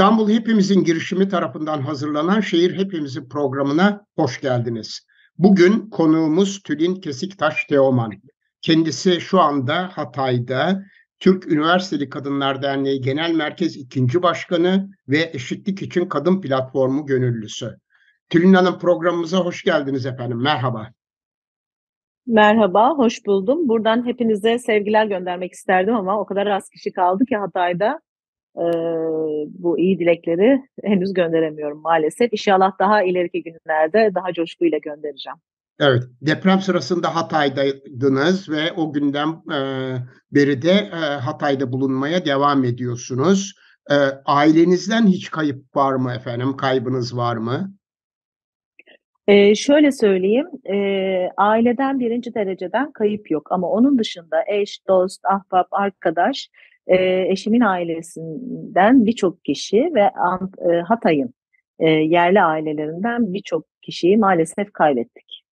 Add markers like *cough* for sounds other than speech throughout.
İstanbul Hepimizin girişimi tarafından hazırlanan Şehir Hepimizin programına hoş geldiniz. Bugün konuğumuz Tülin Kesiktaş Teoman. Kendisi şu anda Hatay'da Türk Üniversiteli Kadınlar Derneği Genel Merkez İkinci Başkanı ve Eşitlik İçin Kadın Platformu gönüllüsü. Tülin Hanım programımıza hoş geldiniz efendim. Merhaba. Merhaba, hoş buldum. Buradan hepinize sevgiler göndermek isterdim ama o kadar az kişi kaldı ki Hatay'da e, bu iyi dilekleri henüz gönderemiyorum maalesef. İnşallah daha ileriki günlerde daha coşkuyla göndereceğim. Evet, deprem sırasında Hatay'daydınız ve o günden e, beri de e, Hatay'da bulunmaya devam ediyorsunuz. E, ailenizden hiç kayıp var mı efendim? Kaybınız var mı? Ee, şöyle söyleyeyim, e, aileden birinci dereceden kayıp yok ama onun dışında eş, dost, ahbap, arkadaş, e, eşimin ailesinden birçok kişi ve e, Hatay'ın e, yerli ailelerinden birçok kişiyi maalesef kaybettik.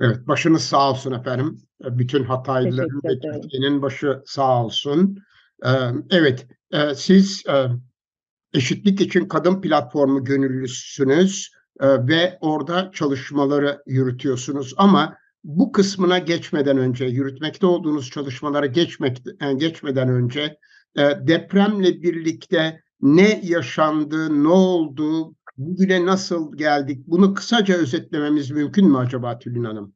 Evet, başınız sağ olsun efendim. Bütün Hataylıların ve Türkiye'nin başı sağ olsun. Ee, evet, e, siz e, Eşitlik için Kadın Platformu gönüllüsünüz e, ve orada çalışmaları yürütüyorsunuz. Ama bu kısmına geçmeden önce, yürütmekte olduğunuz çalışmalara geçmek, geçmeden önce depremle birlikte ne yaşandı, ne oldu, bugüne nasıl geldik? Bunu kısaca özetlememiz mümkün mü acaba Tülin Hanım?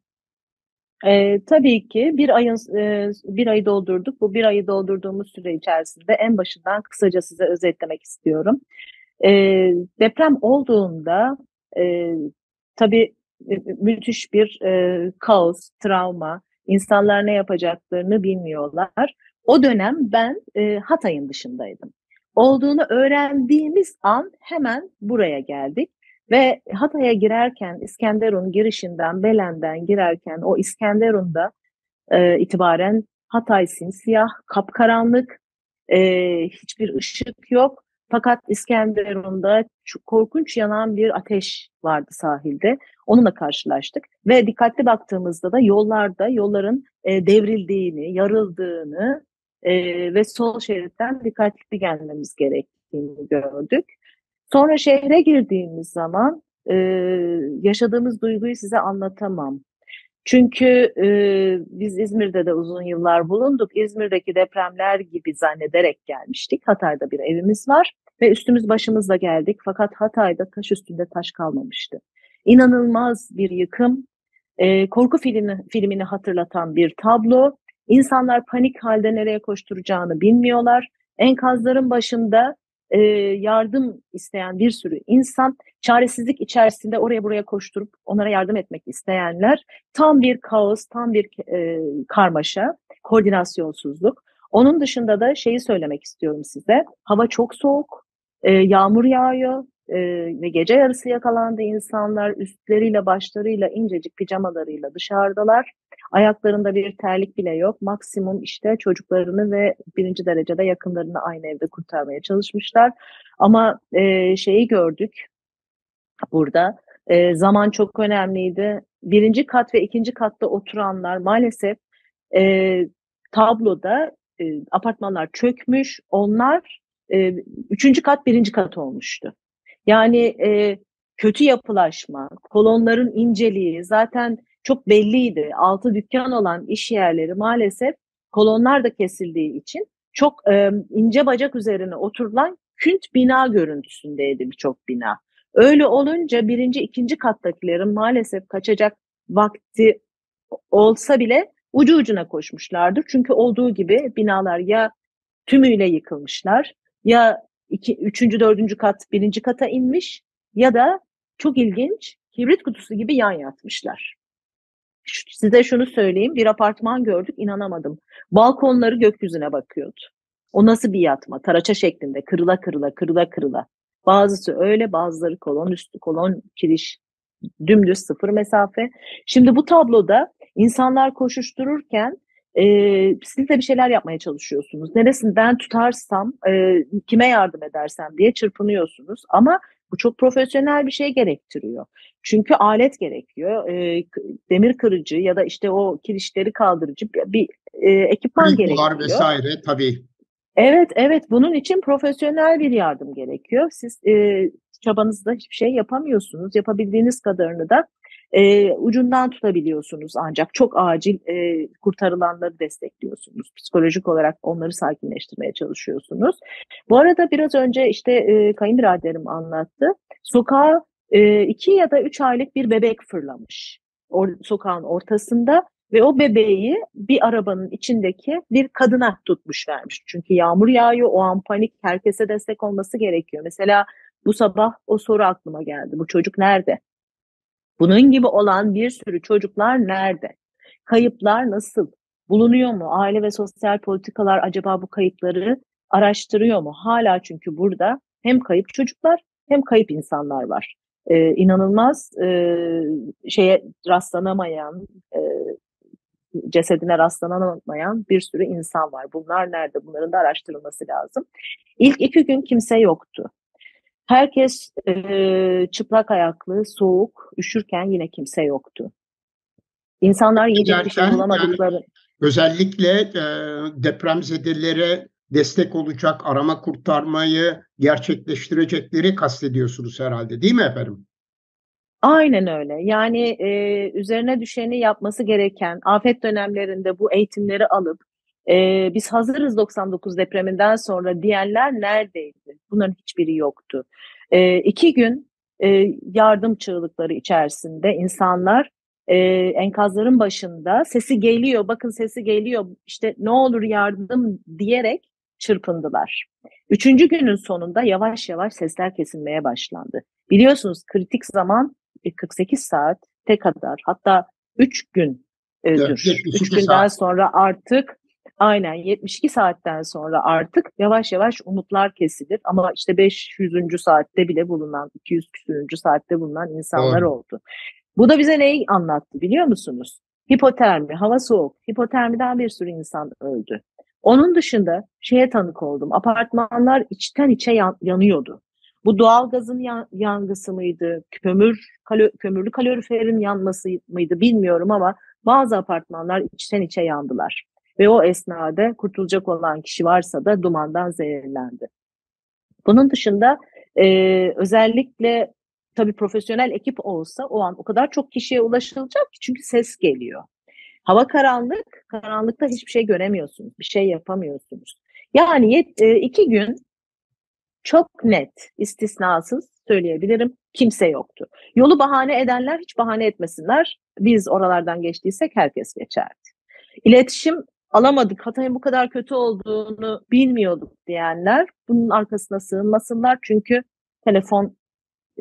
E, tabii ki bir ayın e, bir ayı doldurduk. Bu bir ayı doldurduğumuz süre içerisinde en başından kısaca size özetlemek istiyorum. E, deprem olduğunda e, tabii müthiş bir e, kaos, travma, insanlar ne yapacaklarını bilmiyorlar. O dönem ben e, Hatay'ın dışındaydım. Olduğunu öğrendiğimiz an hemen buraya geldik. Ve Hatay'a girerken İskenderun girişinden Belen'den girerken o İskenderun'da e, itibaren Hatay simsiyah, kapkaranlık, e, hiçbir ışık yok. Fakat İskenderun'da korkunç yanan bir ateş vardı sahilde. Onunla karşılaştık ve dikkatli baktığımızda da yollarda yolların e, devrildiğini, yarıldığını e, ve sol şeritten dikkatli gelmemiz gerektiğini gördük. Sonra şehre girdiğimiz zaman e, yaşadığımız duyguyu size anlatamam. Çünkü e, biz İzmir'de de uzun yıllar bulunduk. İzmir'deki depremler gibi zannederek gelmiştik. Hatay'da bir evimiz var ve üstümüz başımızla geldik. Fakat Hatay'da taş üstünde taş kalmamıştı. İnanılmaz bir yıkım, e, korku filmi, filmini hatırlatan bir tablo. İnsanlar panik halde nereye koşturacağını bilmiyorlar. Enkazların başında e, yardım isteyen bir sürü insan çaresizlik içerisinde oraya buraya koşturup onlara yardım etmek isteyenler tam bir kaos, tam bir e, karmaşa, koordinasyonsuzluk. Onun dışında da şeyi söylemek istiyorum size. Hava çok soğuk, e, yağmur yağıyor e, ve gece yarısı yakalandı insanlar üstleriyle başlarıyla incecik pijamalarıyla dışarıdalar. Ayaklarında bir terlik bile yok. Maksimum işte çocuklarını ve birinci derecede yakınlarını aynı evde kurtarmaya çalışmışlar. Ama e, şeyi gördük burada. E, zaman çok önemliydi. Birinci kat ve ikinci katta oturanlar maalesef e, tabloda e, apartmanlar çökmüş. Onlar e, üçüncü kat birinci kat olmuştu. Yani e, kötü yapılaşma, kolonların inceliği zaten çok belliydi. Altı dükkan olan iş yerleri maalesef kolonlar da kesildiği için çok e, ince bacak üzerine oturulan künt bina görüntüsündeydi birçok bina. Öyle olunca birinci, ikinci kattakilerin maalesef kaçacak vakti olsa bile ucu ucuna koşmuşlardır. Çünkü olduğu gibi binalar ya tümüyle yıkılmışlar ya iki, üçüncü, dördüncü kat birinci kata inmiş ya da çok ilginç kibrit kutusu gibi yan yatmışlar. Size şunu söyleyeyim. Bir apartman gördük inanamadım. Balkonları gökyüzüne bakıyordu. O nasıl bir yatma? Taraça şeklinde kırıla kırıla kırıla kırıla. Bazısı öyle bazıları kolon üstü kolon kiriş dümdüz sıfır mesafe. Şimdi bu tabloda insanlar koşuştururken e, siz de bir şeyler yapmaya çalışıyorsunuz. Neresinden tutarsam, e, kime yardım edersem diye çırpınıyorsunuz. Ama bu çok profesyonel bir şey gerektiriyor. Çünkü alet gerekiyor. E, demir kırıcı ya da işte o kirişleri kaldırıcı bir, bir e, ekipman Kırıklar gerekiyor. vesaire tabii. Evet, evet. Bunun için profesyonel bir yardım gerekiyor. Siz e, çabanızda hiçbir şey yapamıyorsunuz. Yapabildiğiniz kadarını da e, ucundan tutabiliyorsunuz ancak çok acil e, kurtarılanları destekliyorsunuz. Psikolojik olarak onları sakinleştirmeye çalışıyorsunuz. Bu arada biraz önce işte e, kayınbiraderim anlattı. Sokağa e, iki ya da üç aylık bir bebek fırlamış. Or, sokağın ortasında ve o bebeği bir arabanın içindeki bir kadına tutmuş vermiş. Çünkü yağmur yağıyor, o an panik, herkese destek olması gerekiyor. Mesela bu sabah o soru aklıma geldi. Bu çocuk nerede? Bunun gibi olan bir sürü çocuklar nerede? Kayıplar nasıl? Bulunuyor mu? Aile ve sosyal politikalar acaba bu kayıpları araştırıyor mu? Hala çünkü burada hem kayıp çocuklar hem kayıp insanlar var. Ee, inanılmaz e, şeye rastlanamayan, e, cesedine rastlanamayan bir sürü insan var. Bunlar nerede? Bunların da araştırılması lazım. İlk iki gün kimse yoktu. Herkes e, çıplak ayaklı, soğuk, üşürken yine kimse yoktu. İnsanlar yiyecek bir şey bulamadıkları. Yani özellikle e, depremzedelere destek olacak arama kurtarmayı gerçekleştirecekleri kastediyorsunuz herhalde değil mi efendim? Aynen öyle. Yani e, üzerine düşeni yapması gereken afet dönemlerinde bu eğitimleri alıp e, biz hazırız 99 depreminden sonra diyenler neredeydi? Bunların hiçbiri yoktu. E, iki gün e, yardım çığlıkları içerisinde insanlar e, enkazların başında sesi geliyor, bakın sesi geliyor, işte ne olur yardım diyerek çırpındılar. Üçüncü günün sonunda yavaş yavaş sesler kesilmeye başlandı. Biliyorsunuz kritik zaman 48 saate kadar hatta 3 gün ödür. 3 günden saat. sonra artık aynen 72 saatten sonra artık yavaş yavaş umutlar kesilir ama işte 500. saatte bile bulunan 200 küsürüncü saatte bulunan insanlar Doğru. oldu. Bu da bize neyi anlattı biliyor musunuz? Hipotermi, hava soğuk. Hipotermiden bir sürü insan öldü. Onun dışında şeye tanık oldum. Apartmanlar içten içe yan, yanıyordu. Bu doğal gazın yan, yangısı mıydı? Kömür, kalor, kömürlü kaloriferin yanması mıydı bilmiyorum ama bazı apartmanlar içten içe yandılar. Ve o esnada kurtulacak olan kişi varsa da dumandan zehirlendi. Bunun dışında e, özellikle tabii profesyonel ekip olsa o an o kadar çok kişiye ulaşılacak ki çünkü ses geliyor. Hava karanlık, karanlıkta hiçbir şey göremiyorsunuz, bir şey yapamıyorsunuz. Yani yet, e, iki gün çok net, istisnasız söyleyebilirim kimse yoktu. Yolu bahane edenler hiç bahane etmesinler. Biz oralardan geçtiysek herkes geçerdi. İletişim alamadık, Hatay'ın bu kadar kötü olduğunu bilmiyorduk diyenler bunun arkasına sığınmasınlar. Çünkü telefon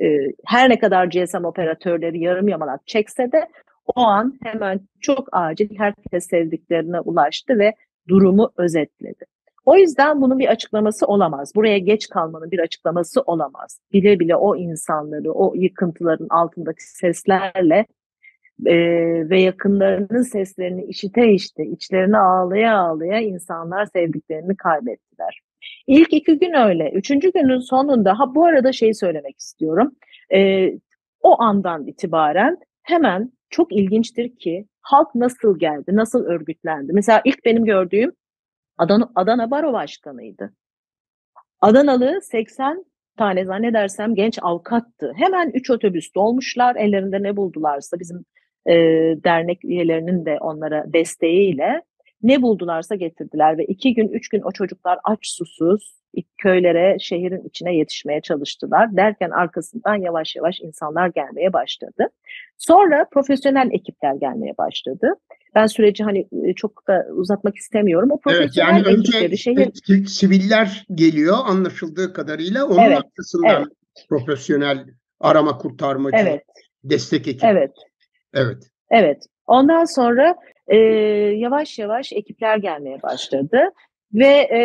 e, her ne kadar GSM operatörleri yarım yamalak çekse de o an hemen çok acil herkes sevdiklerine ulaştı ve durumu özetledi. O yüzden bunun bir açıklaması olamaz. Buraya geç kalmanın bir açıklaması olamaz. Bile bile o insanları, o yıkıntıların altındaki seslerle e, ve yakınlarının seslerini işite işte, içlerine ağlaya ağlaya insanlar sevdiklerini kaybettiler. İlk iki gün öyle. Üçüncü günün sonunda, ha bu arada şey söylemek istiyorum. E, o andan itibaren hemen çok ilginçtir ki halk nasıl geldi, nasıl örgütlendi. Mesela ilk benim gördüğüm Adana, Adana Baro Başkanı'ydı. Adanalı 80 tane zannedersem genç avukattı. Hemen 3 otobüs dolmuşlar. Ellerinde ne buldularsa bizim e, dernek üyelerinin de onlara desteğiyle ne buldularsa getirdiler ve iki gün, üç gün o çocuklar aç susuz köylere, şehrin içine yetişmeye çalıştılar. Derken arkasından yavaş yavaş insanlar gelmeye başladı. Sonra profesyonel ekipler gelmeye başladı. Ben süreci hani e, çok da uzatmak istemiyorum. O profesyonel evet, yani önce şehir... siviller geliyor anlaşıldığı kadarıyla. Onun evet, arkasından evet. profesyonel arama kurtarmacı, evet. destek ekibi. Evet. Evet. Evet. Ondan sonra e, yavaş yavaş ekipler gelmeye başladı. Ve e,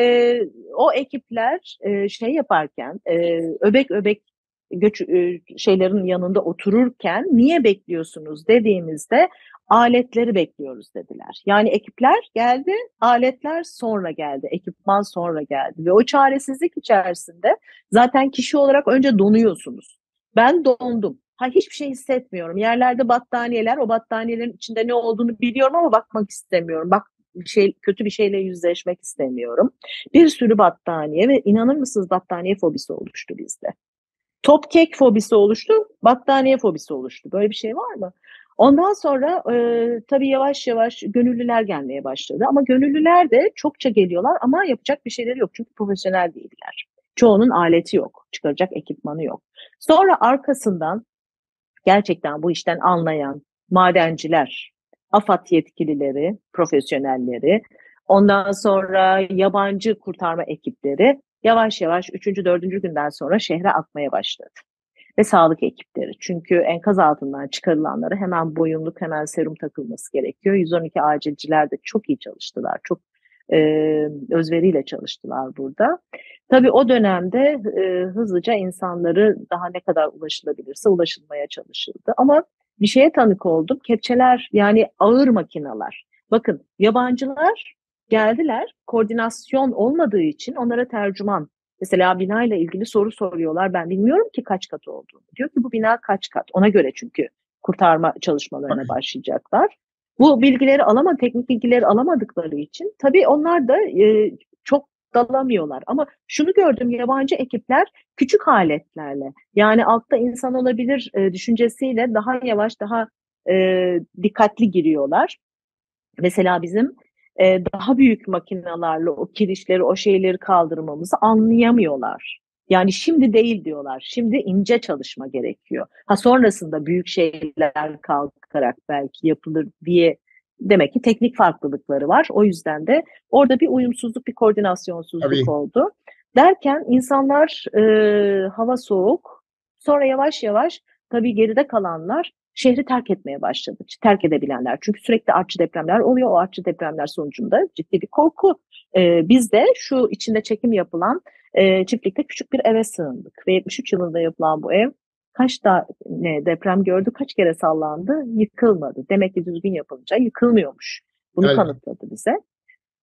o ekipler e, şey yaparken, e, öbek öbek göç e, şeylerin yanında otururken niye bekliyorsunuz dediğimizde aletleri bekliyoruz dediler. Yani ekipler geldi, aletler sonra geldi, ekipman sonra geldi ve o çaresizlik içerisinde zaten kişi olarak önce donuyorsunuz. Ben dondum. Ha hiçbir şey hissetmiyorum. Yerlerde battaniyeler, o battaniyelerin içinde ne olduğunu biliyorum ama bakmak istemiyorum. Bak bir şey kötü bir şeyle yüzleşmek istemiyorum. Bir sürü battaniye ve inanır mısınız battaniye fobisi oluştu bizde. Top kek fobisi oluştu, battaniye fobisi oluştu. Böyle bir şey var mı? Ondan sonra e, tabii yavaş yavaş gönüllüler gelmeye başladı. Ama gönüllüler de çokça geliyorlar ama yapacak bir şeyleri yok. Çünkü profesyonel değiller. Çoğunun aleti yok, çıkaracak ekipmanı yok. Sonra arkasından gerçekten bu işten anlayan madenciler, AFAD yetkilileri, profesyonelleri, ondan sonra yabancı kurtarma ekipleri yavaş yavaş 3. 4. günden sonra şehre akmaya başladı. Ve sağlık ekipleri. Çünkü enkaz altından çıkarılanları hemen boyunluk, hemen serum takılması gerekiyor. 112 acilciler de çok iyi çalıştılar. Çok e, özveriyle çalıştılar burada. Tabii o dönemde e, hızlıca insanları daha ne kadar ulaşılabilirse ulaşılmaya çalışıldı. Ama bir şeye tanık oldum. Kepçeler yani ağır makineler. Bakın yabancılar geldiler. Koordinasyon olmadığı için onlara tercüman. Mesela binayla ilgili soru soruyorlar. Ben bilmiyorum ki kaç kat olduğunu. Diyor ki bu bina kaç kat? Ona göre çünkü kurtarma çalışmalarına başlayacaklar. Bu bilgileri alama, teknik bilgileri alamadıkları için tabii onlar da e, çok dalamıyorlar. Ama şunu gördüm yabancı ekipler küçük aletlerle yani altta insan olabilir e, düşüncesiyle daha yavaş daha e, dikkatli giriyorlar. Mesela bizim e, daha büyük makinalarla o kirişleri o şeyleri kaldırmamızı anlayamıyorlar. Yani şimdi değil diyorlar. Şimdi ince çalışma gerekiyor. Ha sonrasında büyük şeyler kalkarak belki yapılır diye demek ki teknik farklılıkları var. O yüzden de orada bir uyumsuzluk, bir koordinasyonsuzluk Tabii. oldu. Derken insanlar e, hava soğuk, sonra yavaş yavaş tabii geride kalanlar şehri terk etmeye başladı. Terk edebilenler. Çünkü sürekli artçı depremler oluyor. O artçı depremler sonucunda ciddi bir korku. Ee, biz de şu içinde çekim yapılan e, çiftlikte küçük bir eve sığındık. Ve 73 yılında yapılan bu ev kaç tane deprem gördü, kaç kere sallandı, yıkılmadı. Demek ki düzgün yapılınca yıkılmıyormuş. Bunu evet. kanıtladı bize.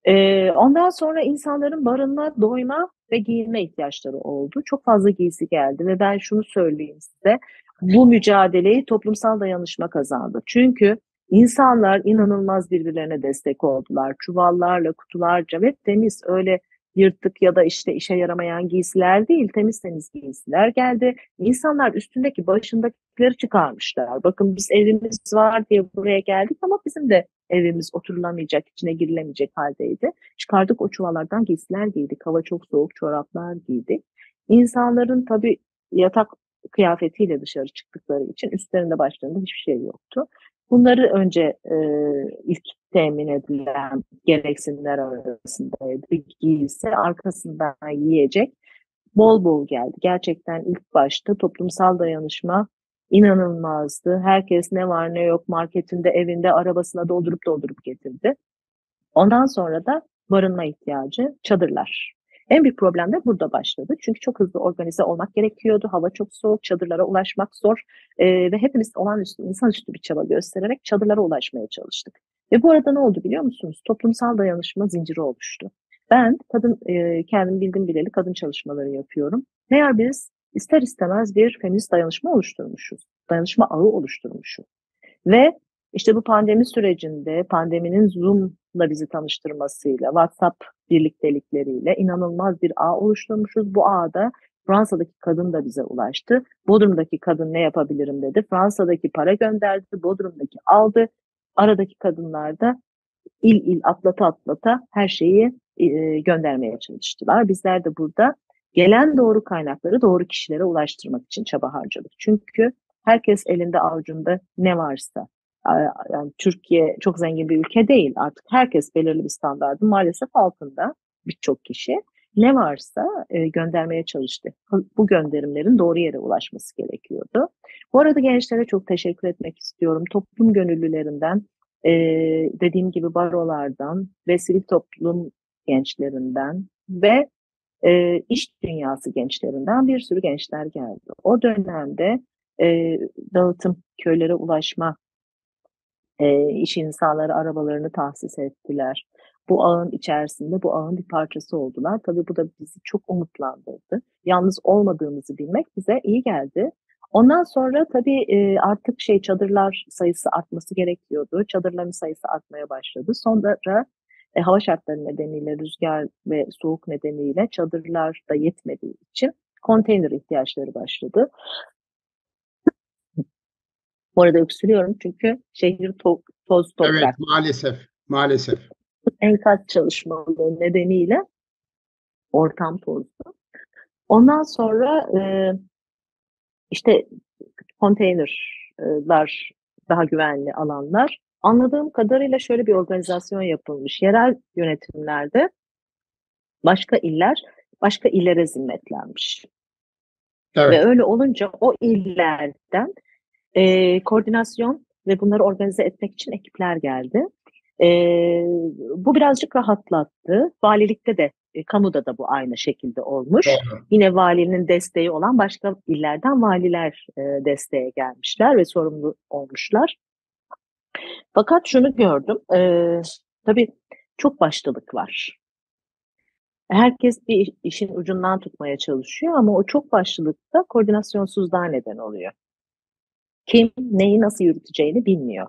Ee, ondan sonra insanların barınma, doyma ve giyinme ihtiyaçları oldu. Çok fazla giysi geldi ve ben şunu söyleyeyim size. Bu mücadeleyi toplumsal dayanışma kazandı. Çünkü insanlar inanılmaz birbirlerine destek oldular. Çuvallarla, kutularca ve temiz öyle yırtık ya da işte işe yaramayan giysiler değil, temiz temiz giysiler geldi. İnsanlar üstündeki başındakileri çıkarmışlar. Bakın biz evimiz var diye buraya geldik ama bizim de evimiz oturulamayacak, içine girilemeyecek haldeydi. Çıkardık o çuvallardan giysiler giydik. Hava çok soğuk, çoraplar giydik. İnsanların tabii yatak kıyafetiyle dışarı çıktıkları için üstlerinde başlarında hiçbir şey yoktu. Bunları önce e, ilk temin edilen gereksinimler arasındaydı. Giysi, arkasından yiyecek bol bol geldi. Gerçekten ilk başta toplumsal dayanışma inanılmazdı. Herkes ne var ne yok marketinde, evinde, arabasına doldurup doldurup getirdi. Ondan sonra da barınma ihtiyacı, çadırlar. En büyük problem de burada başladı. Çünkü çok hızlı organize olmak gerekiyordu. Hava çok soğuk, çadırlara ulaşmak zor e, ve hepimiz olağanüstü, insanüstü bir çaba göstererek çadırlara ulaşmaya çalıştık. Ve bu arada ne oldu biliyor musunuz? Toplumsal dayanışma zinciri oluştu. Ben kadın, e, kendim bildim bileli kadın çalışmaları yapıyorum. Meğer biz ister istemez bir feminist dayanışma oluşturmuşuz. Dayanışma ağı oluşturmuşuz. Ve işte bu pandemi sürecinde pandeminin Zoom'la bizi tanıştırmasıyla, WhatsApp birliktelikleriyle inanılmaz bir ağ oluşturmuşuz. Bu ağda Fransa'daki kadın da bize ulaştı. Bodrum'daki kadın ne yapabilirim dedi. Fransa'daki para gönderdi, Bodrum'daki aldı. Aradaki kadınlar da il il atlata atlata her şeyi e, göndermeye çalıştılar. Bizler de burada gelen doğru kaynakları doğru kişilere ulaştırmak için çaba harcadık. Çünkü herkes elinde avucunda ne varsa yani Türkiye çok zengin bir ülke değil artık herkes belirli bir standartın maalesef altında birçok kişi ne varsa e, göndermeye çalıştı. Bu gönderimlerin doğru yere ulaşması gerekiyordu. Bu arada gençlere çok teşekkür etmek istiyorum. Toplum gönüllülerinden, e, dediğim gibi barolardan ve sivil toplum gençlerinden ve e, iş dünyası gençlerinden bir sürü gençler geldi. O dönemde e, dağıtım, köylere ulaşma e, iş insanları arabalarını tahsis ettiler. Bu ağın içerisinde bu ağın bir parçası oldular. Tabii bu da bizi çok umutlandırdı. Yalnız olmadığımızı bilmek bize iyi geldi. Ondan sonra tabii e, artık şey çadırlar sayısı artması gerekiyordu. Çadırların sayısı artmaya başladı. Sonra E, hava şartları nedeniyle, rüzgar ve soğuk nedeniyle çadırlar da yetmediği için konteyner ihtiyaçları başladı. Bu arada öksürüyorum çünkü şehir to toz toprak. Evet maalesef, maalesef. Enkaz çalışmaları nedeniyle ortam tozlu. Ondan sonra e, işte konteynerler daha güvenli alanlar. Anladığım kadarıyla şöyle bir organizasyon yapılmış. Yerel yönetimlerde başka iller başka illere zimmetlenmiş. Evet. Ve öyle olunca o illerden e, koordinasyon ve bunları organize etmek için ekipler geldi. E, bu birazcık rahatlattı. Valilikte de, e, kamuda da bu aynı şekilde olmuş. Evet. Yine valinin desteği olan başka illerden valiler e, desteğe gelmişler ve sorumlu olmuşlar. Fakat şunu gördüm, e, tabii çok başlılık var. Herkes bir işin ucundan tutmaya çalışıyor ama o çok başlılıkta koordinasyonsuzluğa neden oluyor. Kim neyi nasıl yürüteceğini bilmiyor.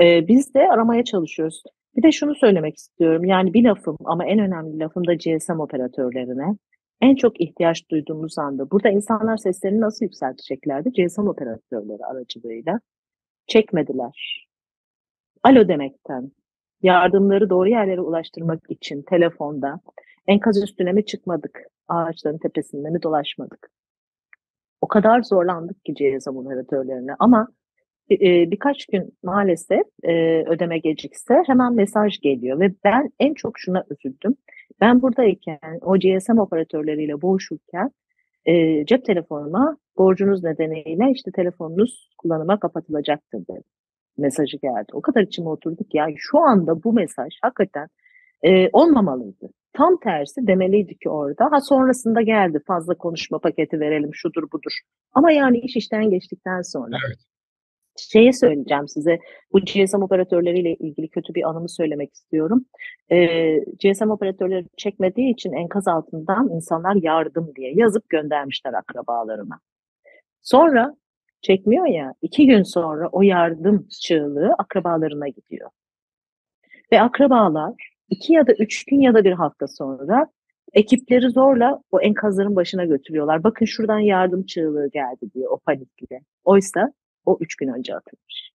Ee, biz de aramaya çalışıyoruz. Bir de şunu söylemek istiyorum. Yani bir lafım ama en önemli lafım da GSM operatörlerine. En çok ihtiyaç duyduğumuz anda burada insanlar seslerini nasıl yükselteceklerdi? GSM operatörleri aracılığıyla. Çekmediler. Alo demekten, yardımları doğru yerlere ulaştırmak için telefonda enkaz üstüne mi çıkmadık, ağaçların tepesinde mi dolaşmadık? O kadar zorlandık ki GSM operatörlerine ama e, birkaç gün maalesef e, ödeme gecikse hemen mesaj geliyor ve ben en çok şuna üzüldüm. Ben buradayken o GSM operatörleriyle boğuşurken e, cep telefonuma borcunuz nedeniyle işte telefonunuz kullanıma kapatılacaktır dedi. Mesajı geldi. O kadar içime oturduk ya şu anda bu mesaj hakikaten e, olmamalıydı. Tam tersi demeliydi ki orada. Ha sonrasında geldi fazla konuşma paketi verelim şudur budur. Ama yani iş işten geçtikten sonra. Evet. Şeye söyleyeceğim size bu GSM operatörleriyle ilgili kötü bir anımı söylemek istiyorum. Ee, GSM operatörleri çekmediği için enkaz altından insanlar yardım diye yazıp göndermişler akrabalarına. Sonra çekmiyor ya iki gün sonra o yardım çığlığı akrabalarına gidiyor. Ve akrabalar iki ya da üç gün ya da bir hafta sonra ekipleri zorla o enkazların başına götürüyorlar. Bakın şuradan yardım çığlığı geldi diye o panikle. Oysa o üç gün önce atılmış.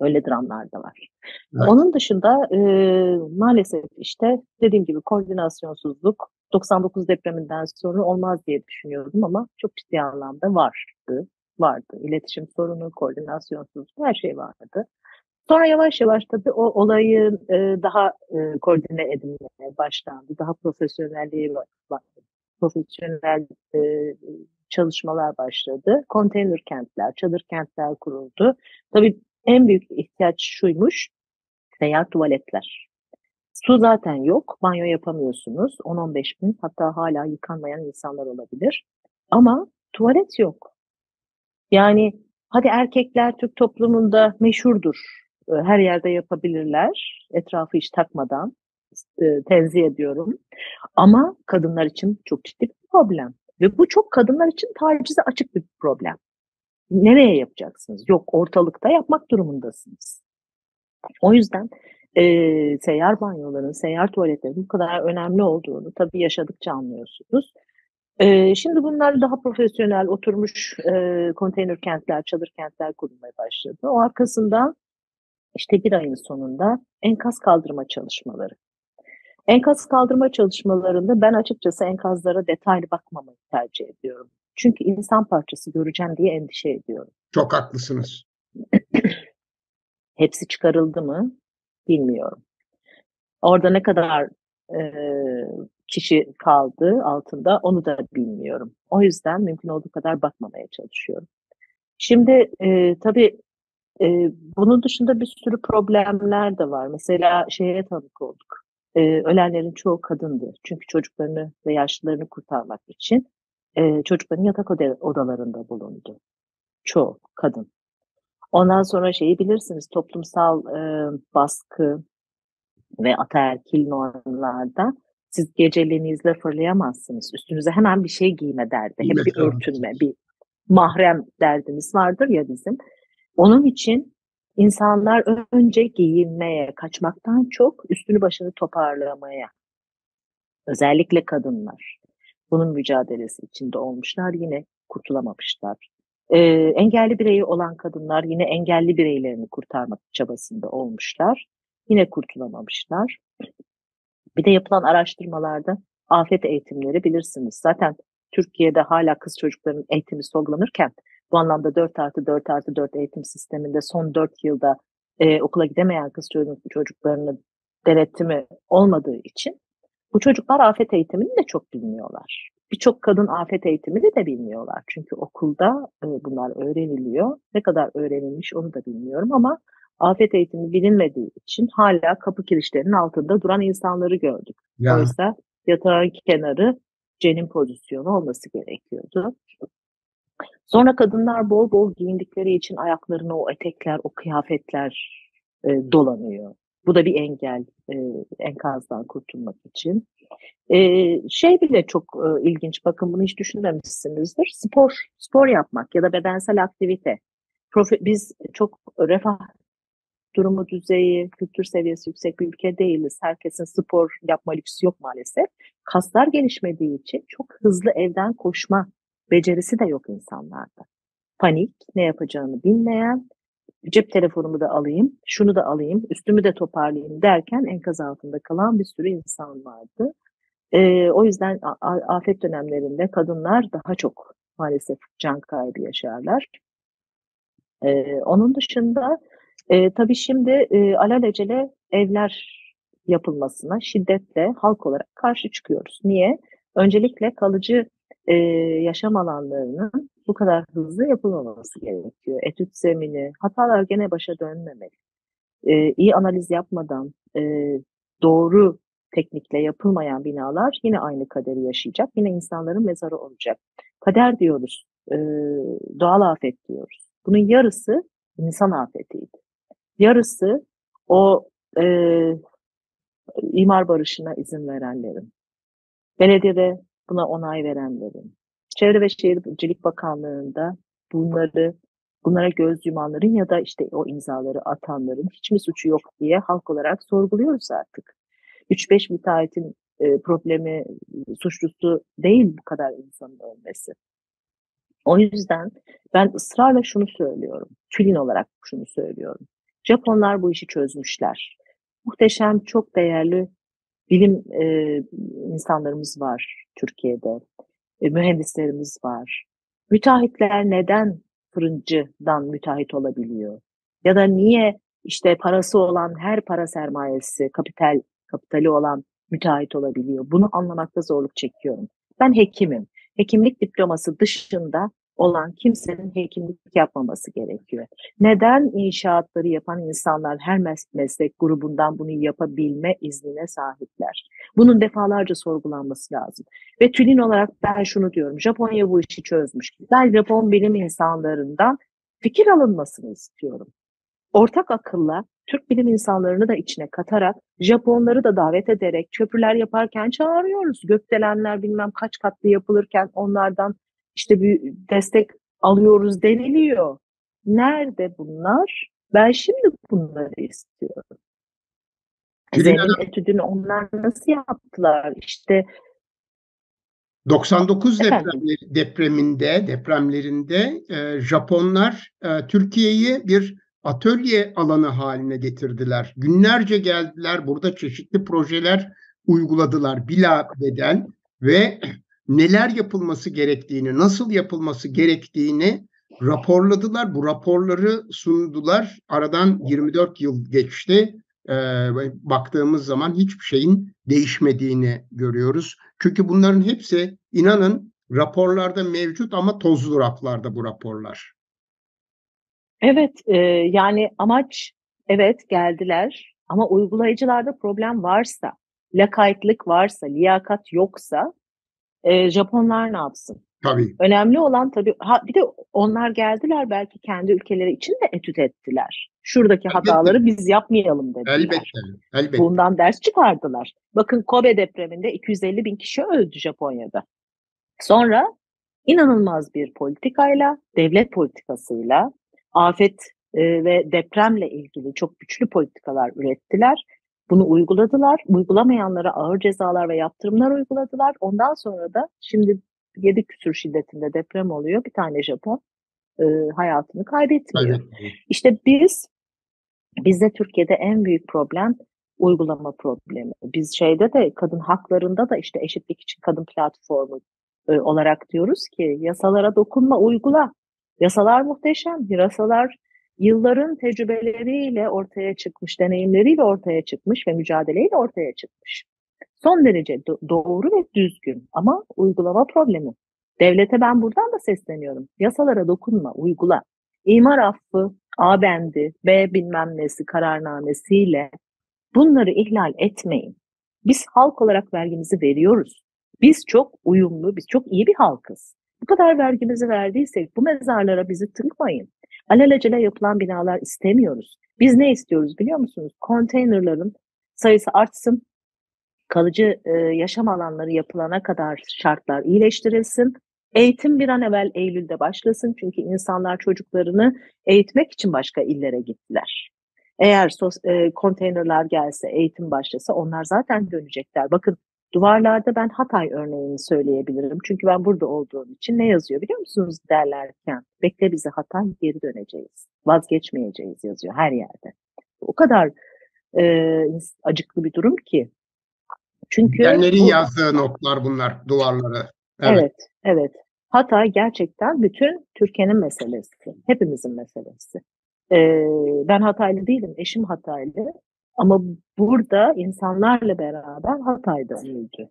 Öyle dramlar da var. Evet. Onun dışında e, maalesef işte dediğim gibi koordinasyonsuzluk 99 depreminden sonra olmaz diye düşünüyordum ama çok ciddi anlamda vardı. Vardı. İletişim sorunu, koordinasyonsuzluk her şey vardı. Sonra yavaş yavaş tabii o olayı e, daha e, koordine edilmeye başlandı. Daha profesyonelliğe. Profesyonel e, çalışmalar başladı. Konteyner kentler, çadır kentler kuruldu. Tabii en büyük ihtiyaç şuymuş, seyahat tuvaletler. Su zaten yok, banyo yapamıyorsunuz. 10-15 bin hatta hala yıkanmayan insanlar olabilir. Ama tuvalet yok. Yani hadi erkekler Türk toplumunda meşhurdur her yerde yapabilirler. Etrafı hiç takmadan e, tenzih ediyorum. Ama kadınlar için çok ciddi bir problem. Ve bu çok kadınlar için tacize açık bir problem. Nereye yapacaksınız? Yok ortalıkta yapmak durumundasınız. O yüzden e, seyyar banyoların, seyyar tuvaletlerin bu kadar önemli olduğunu tabii yaşadıkça anlıyorsunuz. E, şimdi bunlar daha profesyonel oturmuş e, konteyner kentler, çadır kentler kurulmaya başladı. O arkasından işte bir ayın sonunda enkaz kaldırma çalışmaları. Enkaz kaldırma çalışmalarında ben açıkçası enkazlara detaylı bakmamayı tercih ediyorum. Çünkü insan parçası göreceğim diye endişe ediyorum. Çok haklısınız. *clears throat* Hepsi çıkarıldı mı bilmiyorum. Orada ne kadar e, kişi kaldı altında onu da bilmiyorum. O yüzden mümkün olduğu kadar bakmamaya çalışıyorum. Şimdi e, tabii e, bunun dışında bir sürü problemler de var. Mesela şeye tanık olduk. E, ölenlerin çoğu kadındı. Çünkü çocuklarını ve yaşlılarını kurtarmak için e, çocukların yatak odalarında bulundu. Çoğu kadın. Ondan sonra şeyi bilirsiniz toplumsal e, baskı ve ataerkil normlarda siz geceliğinizle fırlayamazsınız. Üstünüze hemen bir şey giyme derdi. Hep bir örtünme, bir mahrem derdimiz vardır ya bizim. Onun için insanlar önce giyinmeye, kaçmaktan çok üstünü başını toparlamaya, özellikle kadınlar bunun mücadelesi içinde olmuşlar, yine kurtulamamışlar. Ee, engelli bireyi olan kadınlar yine engelli bireylerini kurtarmak çabasında olmuşlar, yine kurtulamamışlar. Bir de yapılan araştırmalarda afet eğitimleri bilirsiniz. Zaten Türkiye'de hala kız çocuklarının eğitimi sorgulanırken bu anlamda 4 artı 4 artı 4 eğitim sisteminde son 4 yılda e, okula gidemeyen kız çocuklarının denetimi olmadığı için bu çocuklar afet eğitimini de çok bilmiyorlar. Birçok kadın afet eğitimini de bilmiyorlar. Çünkü okulda e, bunlar öğreniliyor. Ne kadar öğrenilmiş onu da bilmiyorum ama afet eğitimi bilinmediği için hala kapı kirişlerinin altında duran insanları gördük. Ya. Oysa yatağın kenarı cenin pozisyonu olması gerekiyordu. Sonra kadınlar bol bol giyindikleri için ayaklarına o etekler, o kıyafetler e, dolanıyor. Bu da bir engel e, enkazdan kurtulmak için. E, şey bile çok e, ilginç, bakın bunu hiç düşünmemişsinizdir. Spor, spor yapmak ya da bedensel aktivite. Profi, biz çok refah durumu düzeyi, kültür seviyesi yüksek bir ülke değiliz. Herkesin spor yapma lüksü yok maalesef. Kaslar gelişmediği için çok hızlı evden koşma becerisi de yok insanlarda. Panik, ne yapacağını bilmeyen, cep telefonumu da alayım, şunu da alayım, üstümü de toparlayayım derken enkaz altında kalan bir sürü insan vardı. Ee, o yüzden afet dönemlerinde kadınlar daha çok maalesef can kaybı yaşarlar. Ee, onun dışında e, tabii şimdi e, alelacele evler yapılmasına şiddetle halk olarak karşı çıkıyoruz. Niye? Öncelikle kalıcı e, yaşam alanlarının bu kadar hızlı yapılmaması gerekiyor. Etüt zemini, hatalar gene başa dönmemeli. E, iyi analiz yapmadan e, doğru teknikle yapılmayan binalar yine aynı kaderi yaşayacak. Yine insanların mezarı olacak. Kader diyoruz, e, doğal afet diyoruz. Bunun yarısı insan afetiydi. Yarısı o e, imar barışına izin verenlerin, belediyede buna onay verenlerin, Çevre ve Şehircilik Bakanlığı'nda bunları bunlara göz yumanların ya da işte o imzaları atanların hiç mi suçu yok diye halk olarak sorguluyoruz artık. 3-5 müteahhitin e, problemi suçlusu değil bu kadar insanın ölmesi. O yüzden ben ısrarla şunu söylüyorum. Tülin olarak şunu söylüyorum. Japonlar bu işi çözmüşler. Muhteşem, çok değerli bilim e, insanlarımız var Türkiye'de. E, mühendislerimiz var. Müteahhitler neden fırıncıdan müteahhit olabiliyor? Ya da niye işte parası olan her para sermayesi, kapital kapitali olan müteahhit olabiliyor? Bunu anlamakta zorluk çekiyorum. Ben hekimim. Hekimlik diploması dışında olan kimsenin hekimlik yapmaması gerekiyor. Neden inşaatları yapan insanlar her meslek grubundan bunu yapabilme iznine sahipler? Bunun defalarca sorgulanması lazım. Ve tülin olarak ben şunu diyorum. Japonya bu işi çözmüş. Ben Japon bilim insanlarından fikir alınmasını istiyorum. Ortak akılla Türk bilim insanlarını da içine katarak, Japonları da davet ederek köprüler yaparken çağırıyoruz. Gökdelenler bilmem kaç katlı yapılırken onlardan işte bir destek alıyoruz deniliyor. Nerede bunlar? Ben şimdi bunları istiyorum. Zeynep etüdünü onlar nasıl yaptılar? İşte 99 depremleri, depreminde, depremlerinde e, Japonlar e, Türkiye'yi bir atölye alanı haline getirdiler. Günlerce geldiler, burada çeşitli projeler uyguladılar bila bedel ve neler yapılması gerektiğini, nasıl yapılması gerektiğini raporladılar. Bu raporları sundular. Aradan 24 yıl geçti. Ee, baktığımız zaman hiçbir şeyin değişmediğini görüyoruz. Çünkü bunların hepsi inanın raporlarda mevcut ama tozlu raflarda bu raporlar. Evet, e, yani amaç evet geldiler ama uygulayıcılarda problem varsa, lakaytlık varsa, liyakat yoksa e, Japonlar ne yapsın? Tabii. Önemli olan tabii ha, bir de onlar geldiler belki kendi ülkeleri için de etüt ettiler. Şuradaki elbette. hataları biz yapmayalım dediler. Elbette. elbette. Bundan ders çıkardılar. Bakın Kobe depreminde 250 bin kişi öldü Japonya'da. Sonra inanılmaz bir politikayla, devlet politikasıyla, afet e, ve depremle ilgili çok güçlü politikalar ürettiler. Bunu uyguladılar. Uygulamayanlara ağır cezalar ve yaptırımlar uyguladılar. Ondan sonra da şimdi 7 küsur şiddetinde deprem oluyor. Bir tane Japon e, hayatını kaybetmiyor. İşte biz bizde Türkiye'de en büyük problem uygulama problemi. Biz şeyde de kadın haklarında da işte eşitlik için kadın platformu e, olarak diyoruz ki yasalara dokunma, uygula. Yasalar muhteşem. Yasalar yılların tecrübeleriyle ortaya çıkmış, deneyimleriyle ortaya çıkmış ve mücadeleyle ortaya çıkmış. Son derece do- doğru ve düzgün ama uygulama problemi. Devlete ben buradan da sesleniyorum. Yasalara dokunma, uygula. İmar affı, A bendi, B bilmem nesi kararnamesiyle bunları ihlal etmeyin. Biz halk olarak vergimizi veriyoruz. Biz çok uyumlu, biz çok iyi bir halkız. Bu kadar vergimizi verdiysek bu mezarlara bizi tıkmayın. Alelacele yapılan binalar istemiyoruz. Biz ne istiyoruz biliyor musunuz? Konteynerların sayısı artsın, kalıcı e, yaşam alanları yapılana kadar şartlar iyileştirilsin. Eğitim bir an evvel Eylül'de başlasın çünkü insanlar çocuklarını eğitmek için başka illere gittiler. Eğer sos, e, konteynerler gelse, eğitim başlasa onlar zaten dönecekler. Bakın duvarlarda ben Hatay örneğini söyleyebilirim. Çünkü ben burada olduğum için ne yazıyor biliyor musunuz derlerken? Bekle bizi Hatay geri döneceğiz. Vazgeçmeyeceğiz yazıyor her yerde. O kadar e, acıklı bir durum ki çünkü Genlerin bu, yazdığı notlar bunlar duvarlara. Evet. evet, evet. Hatay gerçekten bütün Türkiye'nin meselesi. Hepimizin meselesi. Ee, ben Hataylı değilim, eşim Hataylı. Ama burada insanlarla beraber Hatay'da öldü.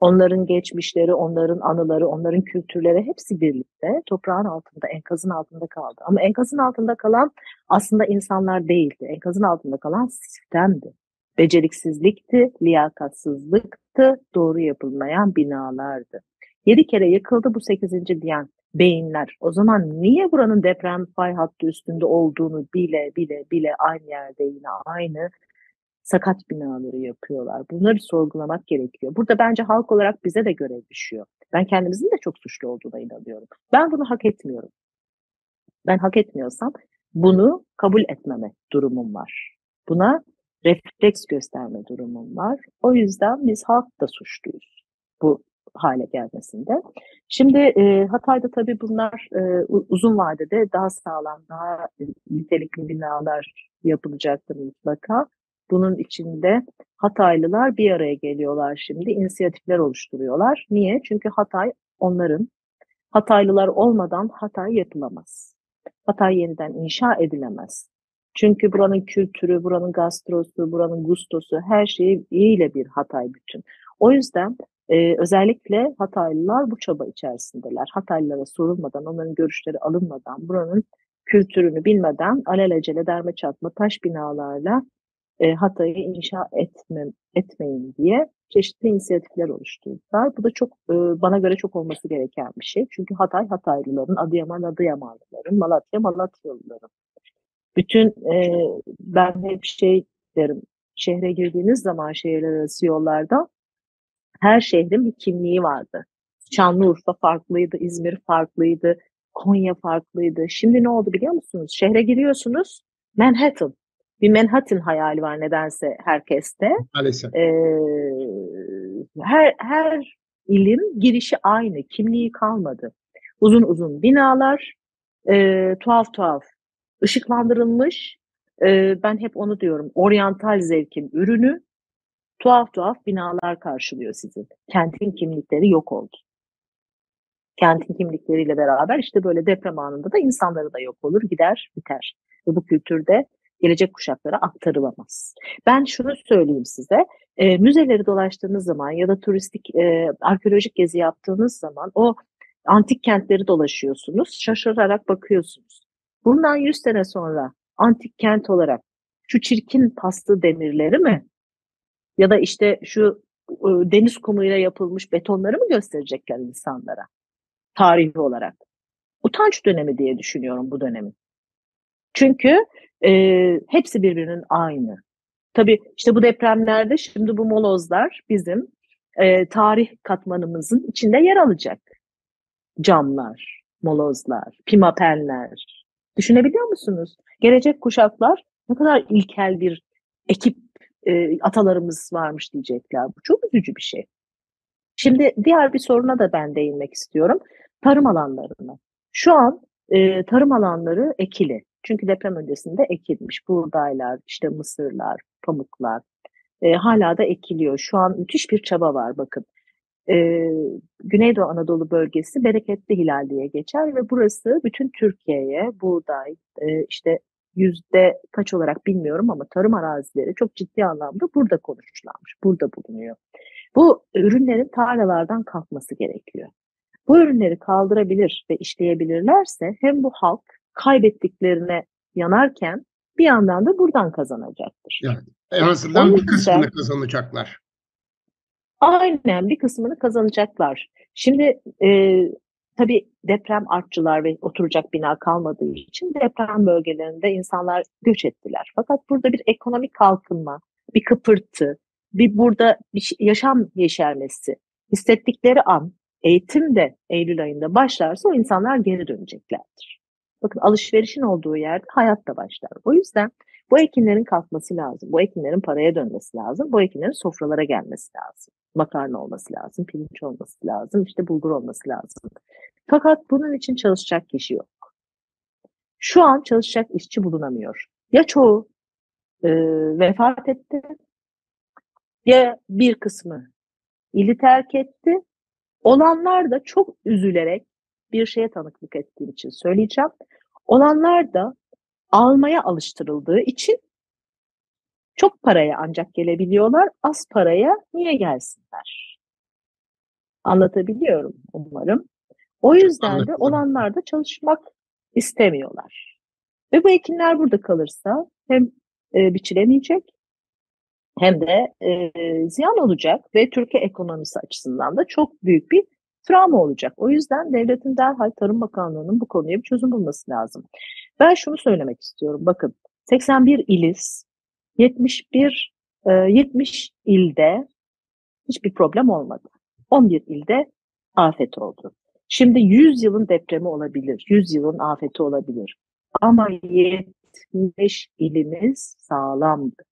Onların geçmişleri, onların anıları, onların kültürleri hepsi birlikte toprağın altında, enkazın altında kaldı. Ama enkazın altında kalan aslında insanlar değildi. Enkazın altında kalan sistemdi beceriksizlikti, liyakatsızlıktı, doğru yapılmayan binalardı. Yedi kere yıkıldı bu sekizinci diyen beyinler. O zaman niye buranın deprem fay hattı üstünde olduğunu bile bile bile aynı yerde yine aynı sakat binaları yapıyorlar. Bunları sorgulamak gerekiyor. Burada bence halk olarak bize de görev düşüyor. Ben kendimizin de çok suçlu olduğuna inanıyorum. Ben bunu hak etmiyorum. Ben hak etmiyorsam bunu kabul etmeme durumum var. Buna refleks gösterme durumum var. O yüzden biz halk da suçluyuz bu hale gelmesinde. Şimdi e, Hatay'da tabii bunlar e, uzun vadede daha sağlam, daha nitelikli binalar yapılacaktır mutlaka. Bunun içinde Hataylılar bir araya geliyorlar şimdi, inisiyatifler oluşturuyorlar. Niye? Çünkü Hatay onların, Hataylılar olmadan Hatay yapılamaz. Hatay yeniden inşa edilemez. Çünkü buranın kültürü, buranın gastrosu, buranın gustosu her şeyi iyiyle bir Hatay bütün. O yüzden e, özellikle Hataylılar bu çaba içerisindeler. Hataylılara sorulmadan, onların görüşleri alınmadan, buranın kültürünü bilmeden alelacele derme çatma taş binalarla e, Hatay'ı inşa etme, etmeyin diye çeşitli inisiyatifler oluşturdular. Bu da çok e, bana göre çok olması gereken bir şey. Çünkü Hatay Hataylıların, Adıyaman Adıyamanlıların, Malatya Malatyalıların bütün e, ben hep şey derim, şehre girdiğiniz zaman şehirler arası yollarda her şehrin bir kimliği vardı. Şanlıurfa farklıydı, İzmir farklıydı, Konya farklıydı. Şimdi ne oldu biliyor musunuz? Şehre giriyorsunuz, Manhattan. Bir Manhattan hayali var nedense herkeste. Maalesef. Ee, her, her ilin girişi aynı, kimliği kalmadı. Uzun uzun binalar, e, tuhaf tuhaf ışıklandırılmış, e, ben hep onu diyorum, oryantal zevkin ürünü tuhaf tuhaf binalar karşılıyor sizi. Kentin kimlikleri yok oldu. Kentin kimlikleriyle beraber işte böyle deprem anında da insanları da yok olur, gider, biter. Ve bu kültürde gelecek kuşaklara aktarılamaz. Ben şunu söyleyeyim size, e, müzeleri dolaştığınız zaman ya da turistik, e, arkeolojik gezi yaptığınız zaman o antik kentleri dolaşıyorsunuz, şaşırarak bakıyorsunuz. Bundan 100 sene sonra antik kent olarak şu çirkin paslı demirleri mi ya da işte şu ıı, deniz kumuyla yapılmış betonları mı gösterecekler insanlara tarihi olarak? Utanç dönemi diye düşünüyorum bu dönemi. Çünkü e, hepsi birbirinin aynı. Tabii işte bu depremlerde şimdi bu molozlar bizim e, tarih katmanımızın içinde yer alacak. Camlar, molozlar, pimapenler, Düşünebiliyor musunuz? Gelecek kuşaklar ne kadar ilkel bir ekip e, atalarımız varmış diyecekler. Bu çok üzücü bir şey. Şimdi diğer bir soruna da ben değinmek istiyorum. Tarım alanlarına. Şu an e, tarım alanları ekili. Çünkü deprem öncesinde ekilmiş. Buğdaylar, işte mısırlar, pamuklar e, hala da ekiliyor. Şu an müthiş bir çaba var bakın. E, Güneydoğu Anadolu bölgesi bereketli hilal diye geçer ve burası bütün Türkiye'ye buğday, e, işte yüzde kaç olarak bilmiyorum ama tarım arazileri çok ciddi anlamda burada konuşlanmış, burada bulunuyor. Bu ürünlerin tarlalardan kalkması gerekiyor. Bu ürünleri kaldırabilir ve işleyebilirlerse hem bu halk kaybettiklerine yanarken bir yandan da buradan kazanacaktır. Evet. En azından bir kısmını kazanacaklar. Aynen bir kısmını kazanacaklar. Şimdi e, tabii deprem artçılar ve oturacak bina kalmadığı için deprem bölgelerinde insanlar göç ettiler. Fakat burada bir ekonomik kalkınma, bir kıpırtı, bir burada bir yaşam yeşermesi hissettikleri an eğitim de Eylül ayında başlarsa o insanlar geri döneceklerdir. Bakın alışverişin olduğu yerde hayat da başlar. O yüzden bu ekinlerin kalkması lazım. Bu ekinlerin paraya dönmesi lazım. Bu ekinlerin sofralara gelmesi lazım. Makarna olması lazım, pirinç olması lazım, işte bulgur olması lazım. Fakat bunun için çalışacak kişi yok. Şu an çalışacak işçi bulunamıyor. Ya çoğu e, vefat etti ya bir kısmı ili terk etti. Olanlar da çok üzülerek bir şeye tanıklık ettiğim için söyleyeceğim. Olanlar da almaya alıştırıldığı için çok paraya ancak gelebiliyorlar. Az paraya niye gelsinler? Anlatabiliyorum umarım. O yüzden de olanlar da çalışmak istemiyorlar. Ve bu ekinler burada kalırsa hem e, biçilemeyecek hem de e, ziyan olacak ve Türkiye ekonomisi açısından da çok büyük bir travma olacak. O yüzden devletin derhal Tarım Bakanlığı'nın bu konuya bir çözüm bulması lazım. Ben şunu söylemek istiyorum. Bakın 81 iliz, 71 e, 70 ilde hiçbir problem olmadı. 11 ilde afet oldu. Şimdi 100 yılın depremi olabilir, 100 yılın afeti olabilir. Ama 70 ilimiz sağlamdı.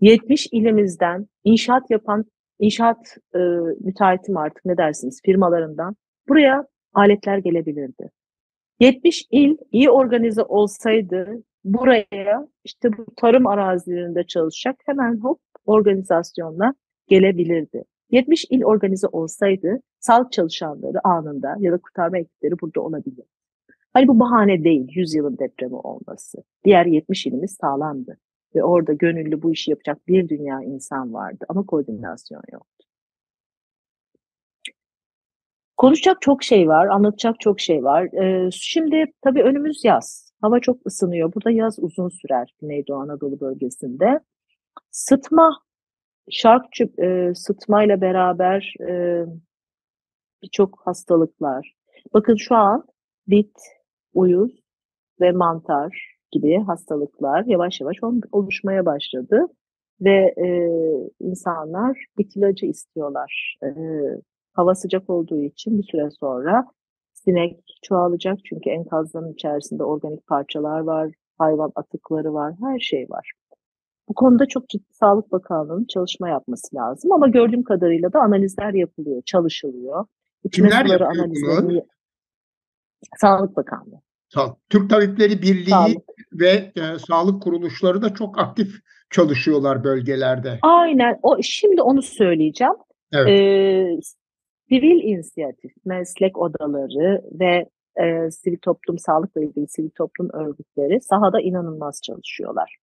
70 ilimizden inşaat yapan, inşaat e, müteahhiti mi artık ne dersiniz firmalarından buraya aletler gelebilirdi. 70 il iyi organize olsaydı buraya işte bu tarım arazilerinde çalışacak hemen hop organizasyonla gelebilirdi. 70 il organize olsaydı sağlık çalışanları anında ya da kurtarma ekipleri burada olabilir. Hani bu bahane değil 100 yılın depremi olması. Diğer 70 ilimiz sağlamdı. Ve orada gönüllü bu işi yapacak bir dünya insan vardı ama koordinasyon yoktu. Konuşacak çok şey var, anlatacak çok şey var. Ee, şimdi tabii önümüz yaz. Hava çok ısınıyor. Burada yaz uzun sürer Güneydoğu Anadolu bölgesinde. Sıtma, şarkçı e, sıtmayla beraber e, birçok hastalıklar. Bakın şu an bit, uyuz ve mantar gibi hastalıklar yavaş yavaş oluşmaya başladı ve e, insanlar bit ilacı istiyorlar. E, hava sıcak olduğu için bir süre sonra sinek çoğalacak çünkü enkazların içerisinde organik parçalar var, hayvan atıkları var, her şey var. Bu konuda çok ciddi Sağlık Bakanlığı'nın çalışma yapması lazım ama gördüğüm kadarıyla da analizler yapılıyor, çalışılıyor. İçme Kimler yapıyor bunu? Sağlık Bakanlığı. Sağ- Türk Tabipleri Birliği Sağlık. ve e, sağlık kuruluşları da çok aktif çalışıyorlar bölgelerde. Aynen. O şimdi onu söyleyeceğim. Evet. Ee, sivil inisiyatif, meslek odaları ve e, sivil toplum, sağlıkla ilgili sivil toplum örgütleri sahada inanılmaz çalışıyorlar.